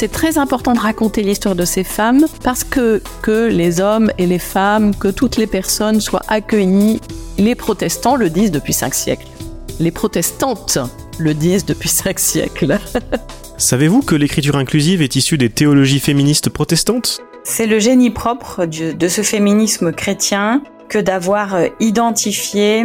c'est très important de raconter l'histoire de ces femmes parce que que les hommes et les femmes, que toutes les personnes soient accueillies. Les protestants le disent depuis cinq siècles. Les protestantes le disent depuis cinq siècles. Savez-vous que l'écriture inclusive est issue des théologies féministes protestantes? C'est le génie propre de ce féminisme chrétien que d'avoir euh, identifié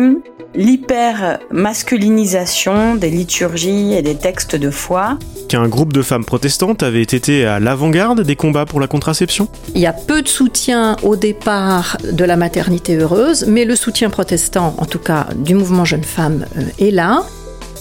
l'hyper-masculinisation des liturgies et des textes de foi. Qu'un groupe de femmes protestantes avait été à l'avant-garde des combats pour la contraception? Il y a peu de soutien au départ de la maternité heureuse, mais le soutien protestant, en tout cas du mouvement Jeune Femme, euh, est là.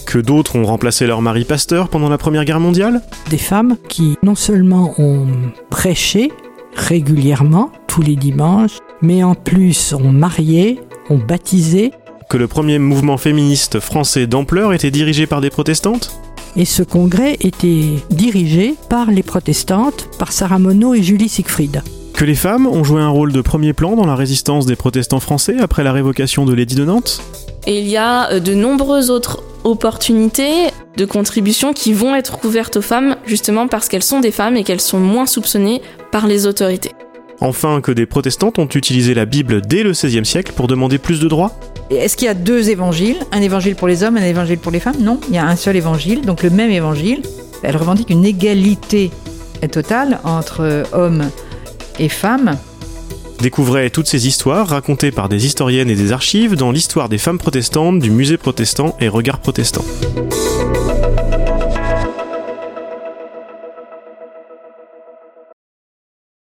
Que d'autres ont remplacé leur mari pasteur pendant la Première Guerre mondiale? Des femmes qui non seulement ont prêché régulièrement, tous les dimanches, mais en plus ont marié, ont baptisé. Que le premier mouvement féministe français d'ampleur était dirigé par des protestantes? Et ce congrès était dirigé par les protestantes, par Sarah Monod et Julie Siegfried. Que les femmes ont joué un rôle de premier plan dans la résistance des protestants français après la révocation de l'édit de Nantes? Et il y a euh, de nombreuses autres opportunités de contribution qui vont être ouvertes aux femmes justement parce qu'elles sont des femmes et qu'elles sont moins soupçonnées par les autorités. Enfin, que des protestantes ont utilisé la Bible dès le XVIe siècle pour demander plus de droits Est-ce qu'il y a deux évangiles? Un évangile pour les hommes, un évangile pour les femmes? Non, il y a un seul évangile, donc le même évangile. Elle revendique une égalité totale entre hommes et femmes. Découvrez toutes ces histoires racontées par des historiennes et des archives dans l'histoire des femmes protestantes du musée protestant et regard protestant.